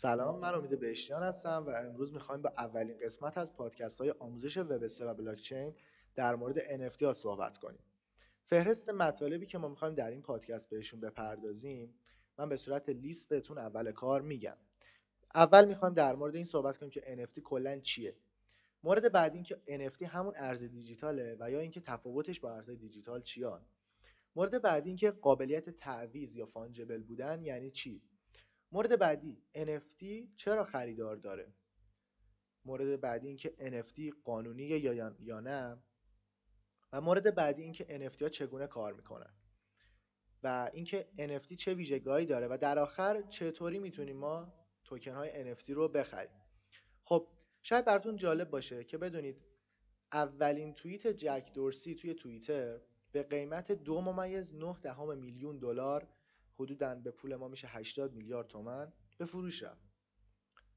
سلام من امید بهشتیان هستم و امروز می‌خوایم با اولین قسمت از پادکست های آموزش وب 3 و بلاکچین در مورد NFT ها صحبت کنیم. فهرست مطالبی که ما می‌خوایم در این پادکست بهشون بپردازیم من به صورت لیست بهتون اول کار میگم. اول می‌خوایم در مورد این صحبت کنیم که NFT کلا چیه. مورد بعدی این که NFT همون ارز دیجیتاله و یا اینکه تفاوتش با ارزهای دیجیتال چیان. مورد بعدی اینکه قابلیت تعویض یا فانجبل بودن یعنی چی؟ مورد بعدی NFT چرا خریدار داره؟ مورد بعدی اینکه NFT قانونیه یا یا نه؟ و مورد بعدی اینکه NFT ها چگونه کار می‌کنن؟ و اینکه NFT چه ویژگیهایی داره و در آخر چطوری می‌تونیم ما توکن های NFT رو بخریم؟ خب شاید براتون جالب باشه که بدونید اولین توییت جک دورسی توی توییتر به قیمت دو ممیز نه دهم میلیون دلار حدودا به پول ما میشه 80 میلیارد تومن به فروش رفت.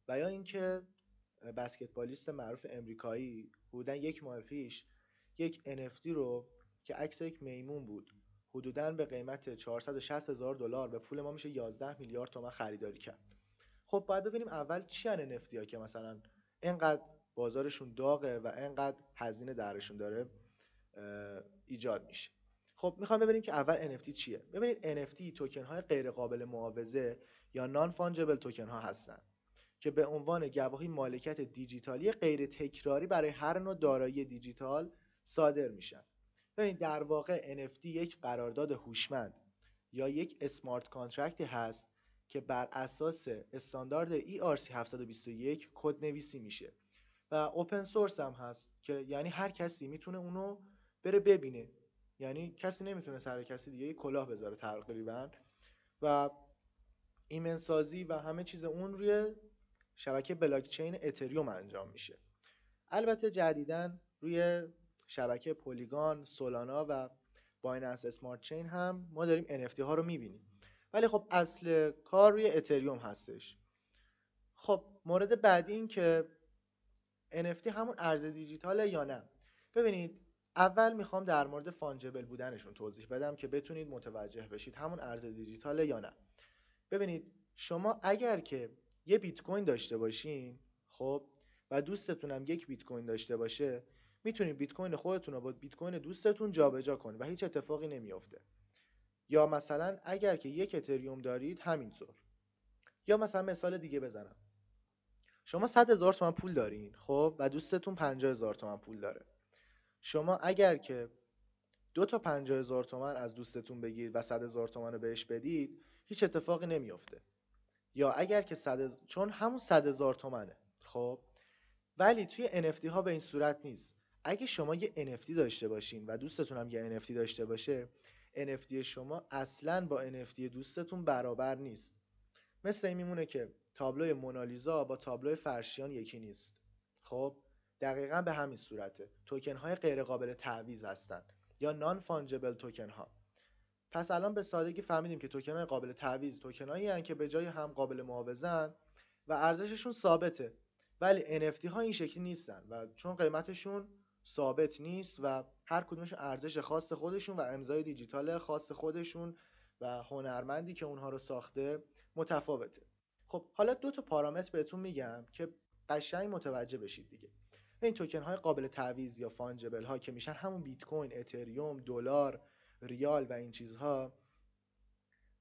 و یا اینکه بسکتبالیست معروف امریکایی حدودا یک ماه پیش یک NFT رو که عکس یک میمون بود حدودا به قیمت 460 هزار دلار به پول ما میشه 11 میلیارد تومن خریداری کرد. خب باید ببینیم اول چی ان NFT ها که مثلا اینقدر بازارشون داغه و اینقدر هزینه درشون داره ایجاد میشه. خب می‌خوام ببینیم که اول NFT چیه. ببینید NFT توکن های غیر قابل معاوضه یا non-fungible token ها هستن که به عنوان گواهی مالکیت دیجیتالی غیر تکراری برای هر نوع دارایی دیجیتال صادر میشن. ببینید در واقع NFT یک قرارداد هوشمند یا یک smart contract ی هست که بر اساس استاندارد ERC 721 کد نویسی میشه و اوپن سورس هم هست که یعنی هر کسی می‌تونه اونو بره ببینه. یعنی کسی نمی‌تونه سر کسی دیگه کلاه بذاره تقریبا. و ایمن سازی و همه چیز اون روی شبکه بلاکچین اتریوم انجام میشه. البته جدیدن روی شبکه پولیگان، سولانا و بایننس اسمارت چین هم ما داریم NFT ها رو می‌بینیم. ولی خب اصل کار روی اتریوم هستش. خب مورد بعدی این که NFT همون ارز دیجیتاله یا نه؟ ببینید اول می‌خوام در مورد فانجبل بودنشون توضیح بدم که بتونید متوجه بشید همون ارز دیجیتاله یا نه. ببینید شما اگر که یه بیت کوین داشته باشین خب و دوستتونم یک بیت کوین داشته باشه می‌تونید بیت کوین خودتون رو با بیت کوین دوستتون جابجا کنید و هیچ اتفاقی نمیافته. یا مثلا اگر که یک اتریوم دارید همینطور. یا مثلا مثال دیگه بزنم. شما 100 هزار تومن پول دارین خب و دوستتون 50 هزار تومن پول داره. شما اگر که دو تا 50 هزار تومن از دوستتون بگیرید و 100 هزار تومن رو بهش بدید هیچ اتفاقی نمیافته. یا اگر که 100 چون همون 100 هزار تومنه خب؟ ولی توی NFT ها به این صورت نیست. اگه شما یه NFT داشته باشین و دوستتون هم یه NFT داشته باشه NFT شما اصلا با NFT دوستتون برابر نیست. مثل این میمونه که تابلوی مونالیزا با تابلوی فرشیان یکی نیست. خب؟ دقیقا به همین صورته. توکن های غیر قابل تعویض هستند یا نان فانجبل توکن ها پس الان به سادگی فهمیدیم که توکن های قابل تعویض توکن هایی که به جای هم قابل معاوضن و ارزششون ثابته. ولی NFT ها این شکلی نیستن و چون قیمتشون ثابت نیست و هر کدومشون ارزش خاص خودشون و امضای دیجیتال خاص خودشون و هنرمندی که اونها رو ساخته متفاوته. خب حالا دو تا پارامتر بهتون میگم که قشنگ متوجه بشید دیگه. این توکن های قابل تعویض یا فانجبل ها که میشن همون بیت کوین، اتریوم، دلار، ریال و این چیزها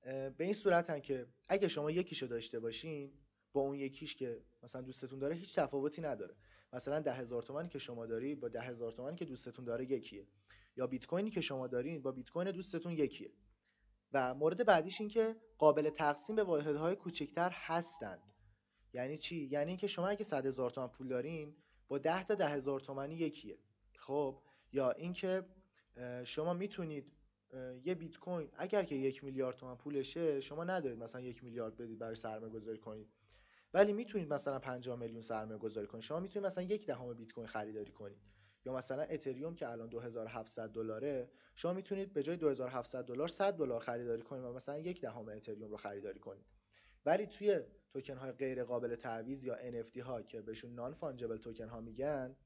به این صورتن که اگه شما یکیشو داشته باشین با اون یکیش که مثلا دوستتون داره هیچ تفاوتی نداره. مثلا ده هزار تومنی که شما داری با ده هزار تومنی که دوستتون داره یکیه. یا بیت کوینی که شما دارین با بیت کوین دوستتون یکیه. و مورد بعدیش این که قابل تقسیم به واحدهای کوچکتر هستند یعنی چی؟ یعنی اینکه شما اگه 100 هزار تومن پول دارین با 10 تا ده هزار تومنی یکیه. خب یا اینکه شما می‌تونید یه بیت کوین اگر که یک میلیارد تومن پولشه شما ندارید مثلا یک میلیارد بدید برای سرمایه گذاری کنید. ولی می‌تونید مثلا 50 میلیون سرمایه گذاری کنید. شما می‌تونید مثلا یک دهم بیت کوین خریداری کنید. یا مثلا اتریوم که الان 2700 دلاره شما می‌تونید به جای 2700 دلار 100 دلار خریداری کنید و مثلا یک دهم اتریوم رو خریداری کنید. ولی توی توکن های غیر قابل تعویض یا NFT ها که بهشون نان فانجبل توکن ها میگن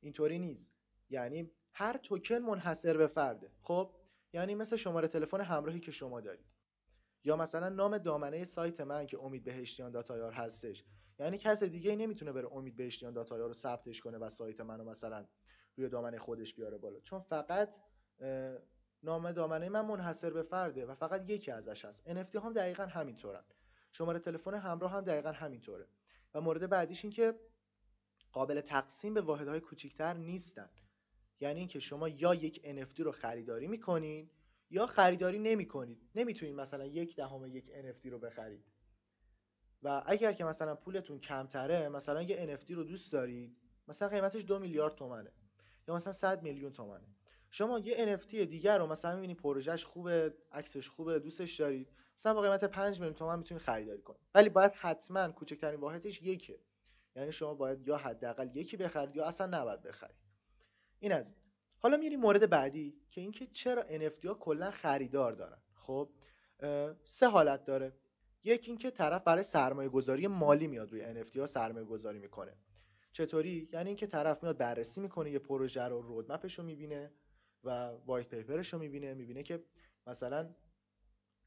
اینطوری نیست. یعنی هر توکن منحصر به فرده. خب؟ یعنی مثل شماره تلفن همراهی که شما دارید. یا مثلا نام دامنه سایت من که امید بهشتیان داتایار هستش. یعنی کس دیگه نمی‌تونه بره امید بهشتیان داتایار رو ثبتش کنه و سایت منو مثلا روی دامنه خودش بیاره بالا. چون فقط نام دامنه من منحصر به فرده و فقط یکی ازش هست. NFT هم دقیقا همینطورن. شماره تلفن همراه هم دقیقا همینطوره. و مورد بعدیش این که قابل تقسیم به واحدهای کوچیکتر نیستن. یعنی اینکه شما یا یک NFT رو خریداری می‌کنین یا خریداری نمی‌کنید. نمی‌تونید مثلا یک دهم یک NFT رو بخرید. و اگر که مثلا پولتون کمتره مثلا یه NFT رو دوست دارید مثلا قیمتش دو میلیارد تومنه یا مثلا 100 میلیون تومنه. شما یه NFT دیگر رو مثلا می‌بینید پروژهش خوبه عکسش خوبه دوستش دارید. مثلا با قیمت 5 میلیون تومان می‌تونید خریداری کنید ولی باید حتما کوچکترین واحدش یکه. یعنی شما باید یا حداقل یکی بخرید یا اصلا نباید بخرید. این از حالا میریم مورد بعدی که اینکه چرا NFT ها کلا خریدار دارن. خب سه حالت داره. یکی اینکه طرف برای سرمایه گذاری مالی میاد روی NFT ها سرمایه گذاری می‌کنه. چطوری؟ یعنی اینکه طرف میاد بررسی می‌کنه یه پروژه رو رودمپش رو می‌بینه و وایت پیپرش رو می‌بینه. می‌بینه که مثلا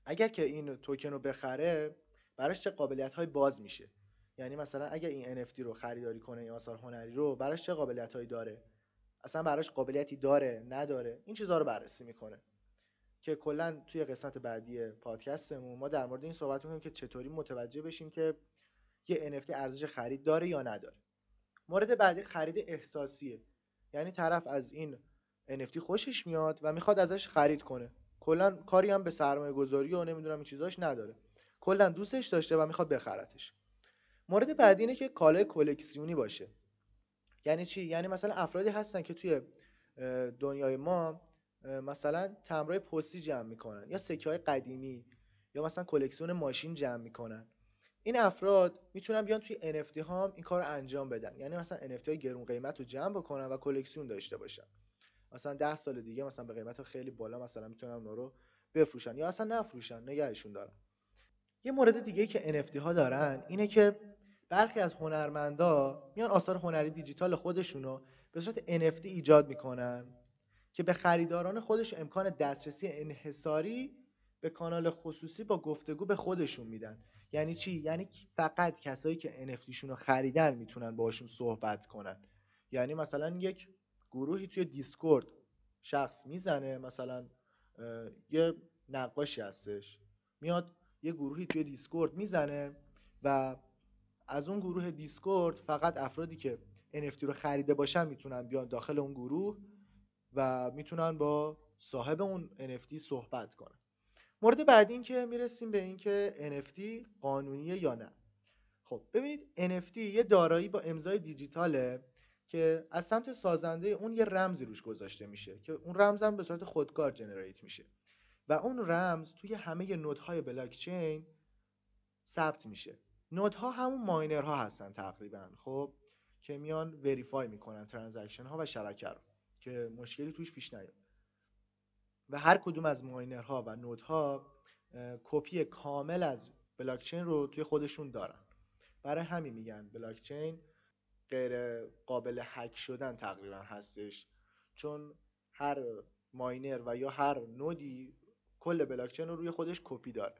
اگر که این توکن رو بخره براش چه قابلیت های باز میشه؟ یعنی مثلا اگر این NFT رو خریداری کنه این آثار هنری رو براش چه قابلیت هایی داره؟ اصلا براش قابلیتی داره؟ نداره؟ این چیزها رو بررسی می‌کنه. که کلا توی قسمت بعدی پادکستمون ما در مورد این صحبت می‌کنیم که چطوری متوجه بشیم که یه NFT ارزش خرید داره یا نداره. مورد بعدی خرید احساسیه. یعنی طرف از این NFT خوشش میاد و می‌خواد ازش خرید کنه. کلا کاری هم به سرمایه گذاری و نمی‌دونم این چیزاش نداره. کلا دوستش داشته و می‌خواد بخرتش. مورد بعدی اینه که کالای کلکسیونی باشه. یعنی چی؟ یعنی مثلا افرادی هستن که توی دنیای ما مثلا تمرای پستی جمع می‌کنن یا سکه های قدیمی یا مثلا کلکسیون ماشین جمع می‌کنن. این افراد می‌تونن بیان توی NFT ها این کار انجام بدن. یعنی مثلا NFT های گرون قیمت رو جمع بکنن و کلکسیون داشته باشن. مثلا ده سال دیگه مثلا به قیمت خیلی بالا مثلا می‌تونن اون رو بفروشن یا اصلا نفروشن نگهشون دارن یه مورد دیگه که NFT ها دارن اینه که برخی از هنرمندا میان آثار هنری دیجیتال خودشونو به صورت NFT ایجاد می‌کنن که به خریداران خودش امکان دسترسی انحصاری به کانال خصوصی با گفتگو به خودشون میدن. یعنی چی؟ یعنی فقط کسایی که NFT رو خریدن می‌تونن باشون صحبت کنن. یعنی مثلا یک گروهی توی دیسکورد شخص می‌زنه مثلا یه نقاشی هستش. میاد یه گروهی توی Discord می‌زنه و از اون گروه Discord فقط افرادی که NFT رو خریده باشن می‌تونن بیان داخل اون گروه و می‌تونن با صاحب اون NFT صحبت کنن. مورد بعدی این که می‌رسیم به این که NFT قانونیه یا نه. خب ببینید NFT یه دارایی با امضای دیجیتاله. که از سمت سازنده اون یه رمزی روش گذاشته میشه که اون رمز هم به صورت خودکار generate میشه. و اون رمز توی همه node های blockchain ثبت میشه. node ها همون miner ها هستن تقریبا خب؟ که میان verify می‌کنن transaction ها و شبکه رو که مشکلی توش پیش نیاد. و هر کدوم از miner ها و node ها کپی کامل از بلاکچین رو توی خودشون دارن. برای همین میگن بلاکچین غیر قابل هک شدن تقریبا هستش. چون هر miner و یا هر node ی کل بلاکچین رو روی خودش کپی داره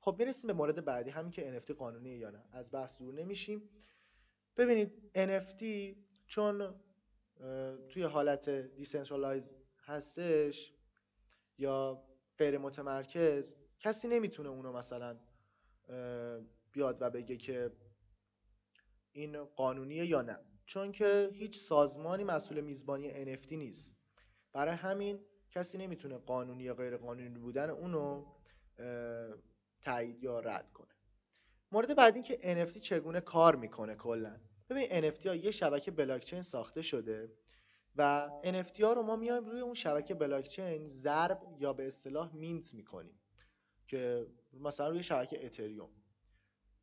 خب می‌رسیم به مورد بعدی همین که NFT قانونیه یا نه. از بحث دور نمیشیم. ببینید NFT چون توی حالت decentralize هستش یا غیر متمرکز کسی نمی‌تونه اونو مثلا بیاد و بگه که این قانونیه یا نه. چون که هیچ سازمانی مسئول میزبانی NFT نیست. برای همین کسی نمی‌تونه قانونی یا غیر قانونی بودن اونو تایید یا رد کنه. مورد بعدی که NFT چگونه کار می‌کنه کلا. ببین NFT ها یه شبکه بلاکچین ساخته شده و NFT ها رو ما میایم روی اون شبکه بلاکچین ضرب یا به اصطلاح مینت می‌کنیم. که مثلا روی شبکه اتریوم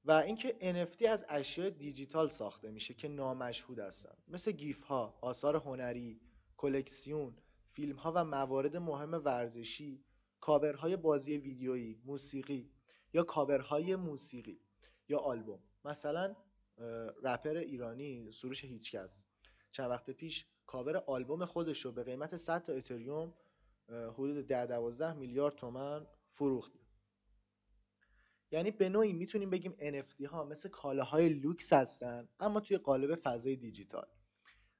و اینکه NFT از اشیاء دیجیتال ساخته میشه که نامشهود هستن. مثل GIF ها، آثار هنری، کلکسیون، فیلم ها و موارد مهم ورزشی، کاورهای بازی ویدیویی، موسیقی یا کاورهای موسیقی یا آلبوم. مثلا رپر ایرانی سروش هیچکس. چند وقت پیش کاور آلبوم خودش رو به قیمت 100 تا اتریوم حدود 10 12 میلیارد تومن فروخت. یعنی به نوعی می‌تونیم بگیم NFT ها مثل کالاهای لوکس هستن اما توی قالب فضای دیجیتال.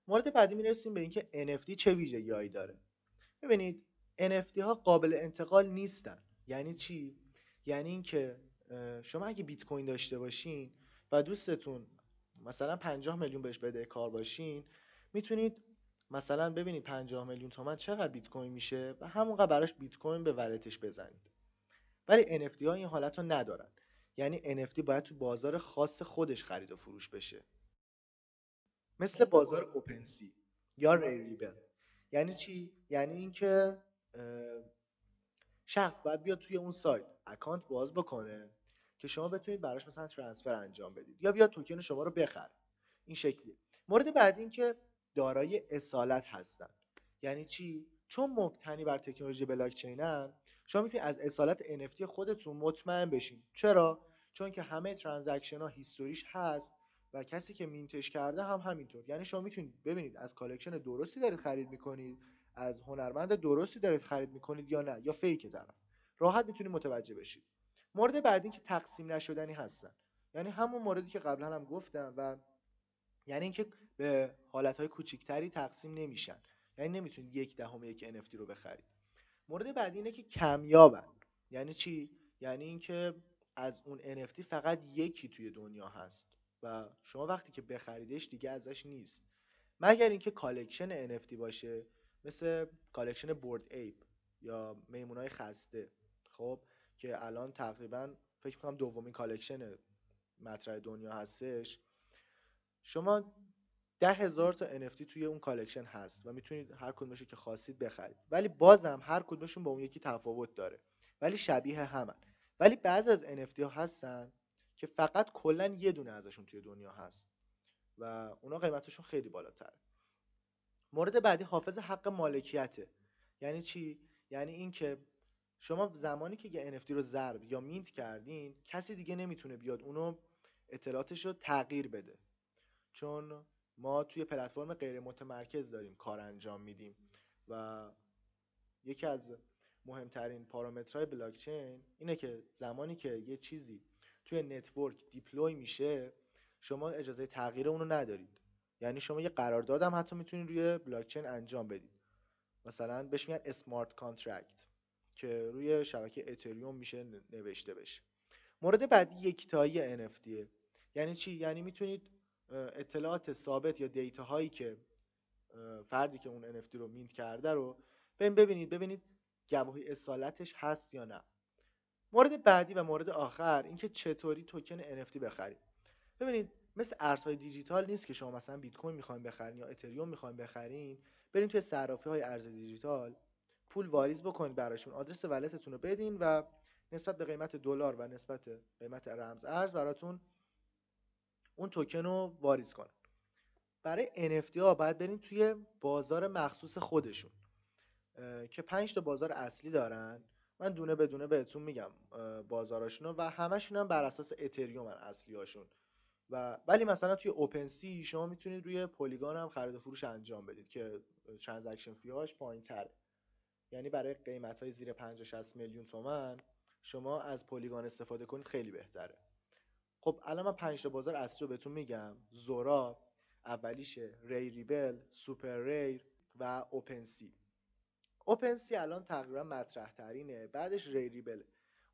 مورد بعدی می‌رسیم به اینکه NFT چه ویژگیهایی داره. ببینید NFT ها قابل انتقال نیستن. یعنی چی؟ یعنی اینکه شما اگه بیت کوین داشته باشین و دوستتون مثلا 50 میلیون بهش بده کار باشین می‌تونید مثلا ببینید 50 میلیون تومن چقدر بیت کوین میشه و همونقدر براش بیت کوین به ولتش بزنید. ولی NFT ها این حالت رو ندارن. یعنی NFT باید تو بازار خاص خودش خرید و فروش بشه. مثل بازار اوپنسی یا ریبل یعنی چی؟ یعنی اینکه شخص باید بیاد توی اون سایت اکانت باز بکنه که شما بتونید براش مثلا ترانسفر انجام بدید یا بیاد توکن شما رو بخره. این شکلی مورد بعدی این که دارای اصالت هستن. یعنی چی؟ چون مبتنی بر تکنولوژی بلاکچینن شما می‌تونید از اصالت NFT خودتون مطمئن بشین. چرا؟ چون که همه transaction ها history ش هست و کسی که mint ش کرده هم همینطور. یعنی شما می‌تونید ببینید از collection درستی دارید خرید می‌کنید از هنرمند درستی دارید خرید می‌کنید یا نه یا fake طرف. راحت می‌تونید متوجه بشید. مورد بعدی که تقسیم نشدنی هستن. یعنی همون موردی که قبلا هم گفتم و یعنی اینکه به حالتهای کوچیکتری تقسیم نمیشن. یعنی نمی‌تونید یک دهم یک NFT رو بخرید مورد بعدی اینه که کمیابن. یعنی چی؟ یعنی اینکه از اون NFT فقط یکی توی دنیا هست و شما وقتی که بخریدش دیگه ازش نیست. مگر اینکه collection NFT باشه مثل collection Bored Ape یا میمونای خسته. خب که الان تقریبا فکر کنم دومین collection مطرح دنیا هستش. شما ده هزار تا NFT توی اون collection هست و می‌تونید هر کدومشو که خواستید بخرید. ولی بازم هر کدومشون با اون یکی تفاوت داره. ولی شبیه همن. ولی بعضی از NFT ها هستن که فقط کلا یه دونه ازشون توی دنیا هست و اونا قیمتشون خیلی بالاتره مورد بعدی حافظ حق مالکیته. یعنی چی؟ یعنی اینکه شما زمانی که یه NFT رو ضرب یا mint کردین کسی دیگه نمی‌تونه بیاد اونو اطلاعاتش رو تغییر بده. چون ما توی پلتفرم غیر متمرکز داریم کار انجام میدیم. و یکی از مهمترین پارامترهای بلاکچین اینه که زمانی که یه چیزی توی network deploy میشه شما اجازه تغییر اونو ندارید. یعنی شما یه قرارداد هم حتی می‌تونید روی بلاکچین انجام بدید. مثلا بهش میگن smart contract که روی شبکه اتریوم میشه نوشته بشه. مورد بعدی یکتایی NFT یعنی چی؟ یعنی می‌تونید اطلاعات ثابت یا دیتا هایی که فردی که اون NFT رو mint کرده رو ببینید. ببینید گواهی اصالتش هست یا نه. مورد بعدی و مورد آخر اینکه چطوری توکن NFT بخرید ببینید مثل ارزهای دیجیتال نیست که شما مثلا بیت کوین می‌خواین بخرین یا اتریوم می‌خواین بخرین. برین توی صرافی های ارز دیجیتال پول واریز بکنید براشون. آدرس ولتتون رو بدین و نسبت به قیمت دلار و نسبت قیمت رمز ارز براتون اون توکن رو واریز کنن. برای NFT ها باید برین توی بازار مخصوص خودشون که پنج تا بازار اصلی دارن. من دونه به دونه بهتون میگم بازاراشون و همشون هم بر اساس اتریوم اصلی هاشون و ولی مثلا توی OpenSea شما می‌تونید روی Polygon هم خرید و فروش انجام بدید که transaction fee هاش پایین تره. یعنی برای قیمت های زیر 50 60 میلیون تومن شما از Polygon استفاده کنید خیلی بهتره. خب الان من 5 تا بازار اصلی رو بهتون میگم. Zora اولیشه Rarible SuperRare و OpenSea. OpenSea الان تقریبا مطرح ترینه بعدش Rarible.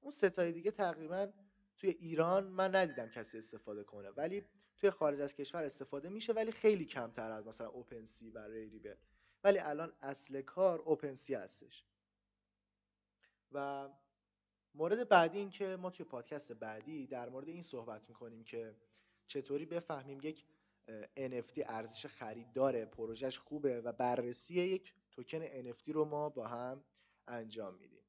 اون سه تای دیگه تقریبا توی ایران من ندیدم کسی استفاده کنه. ولی توی خارج از کشور استفاده میشه ولی خیلی کمتر از مثلا OpenSea و Rarible. ولی الان اصل کار OpenSea هستش. و مورد بعدی این که ما توی پادکست بعدی در مورد این صحبت می‌کنیم که چطوری بفهمیم یک NFT ارزش خرید داره پروژهش خوبه و بررسی یک توکن NFT رو ما با هم انجام میدیم.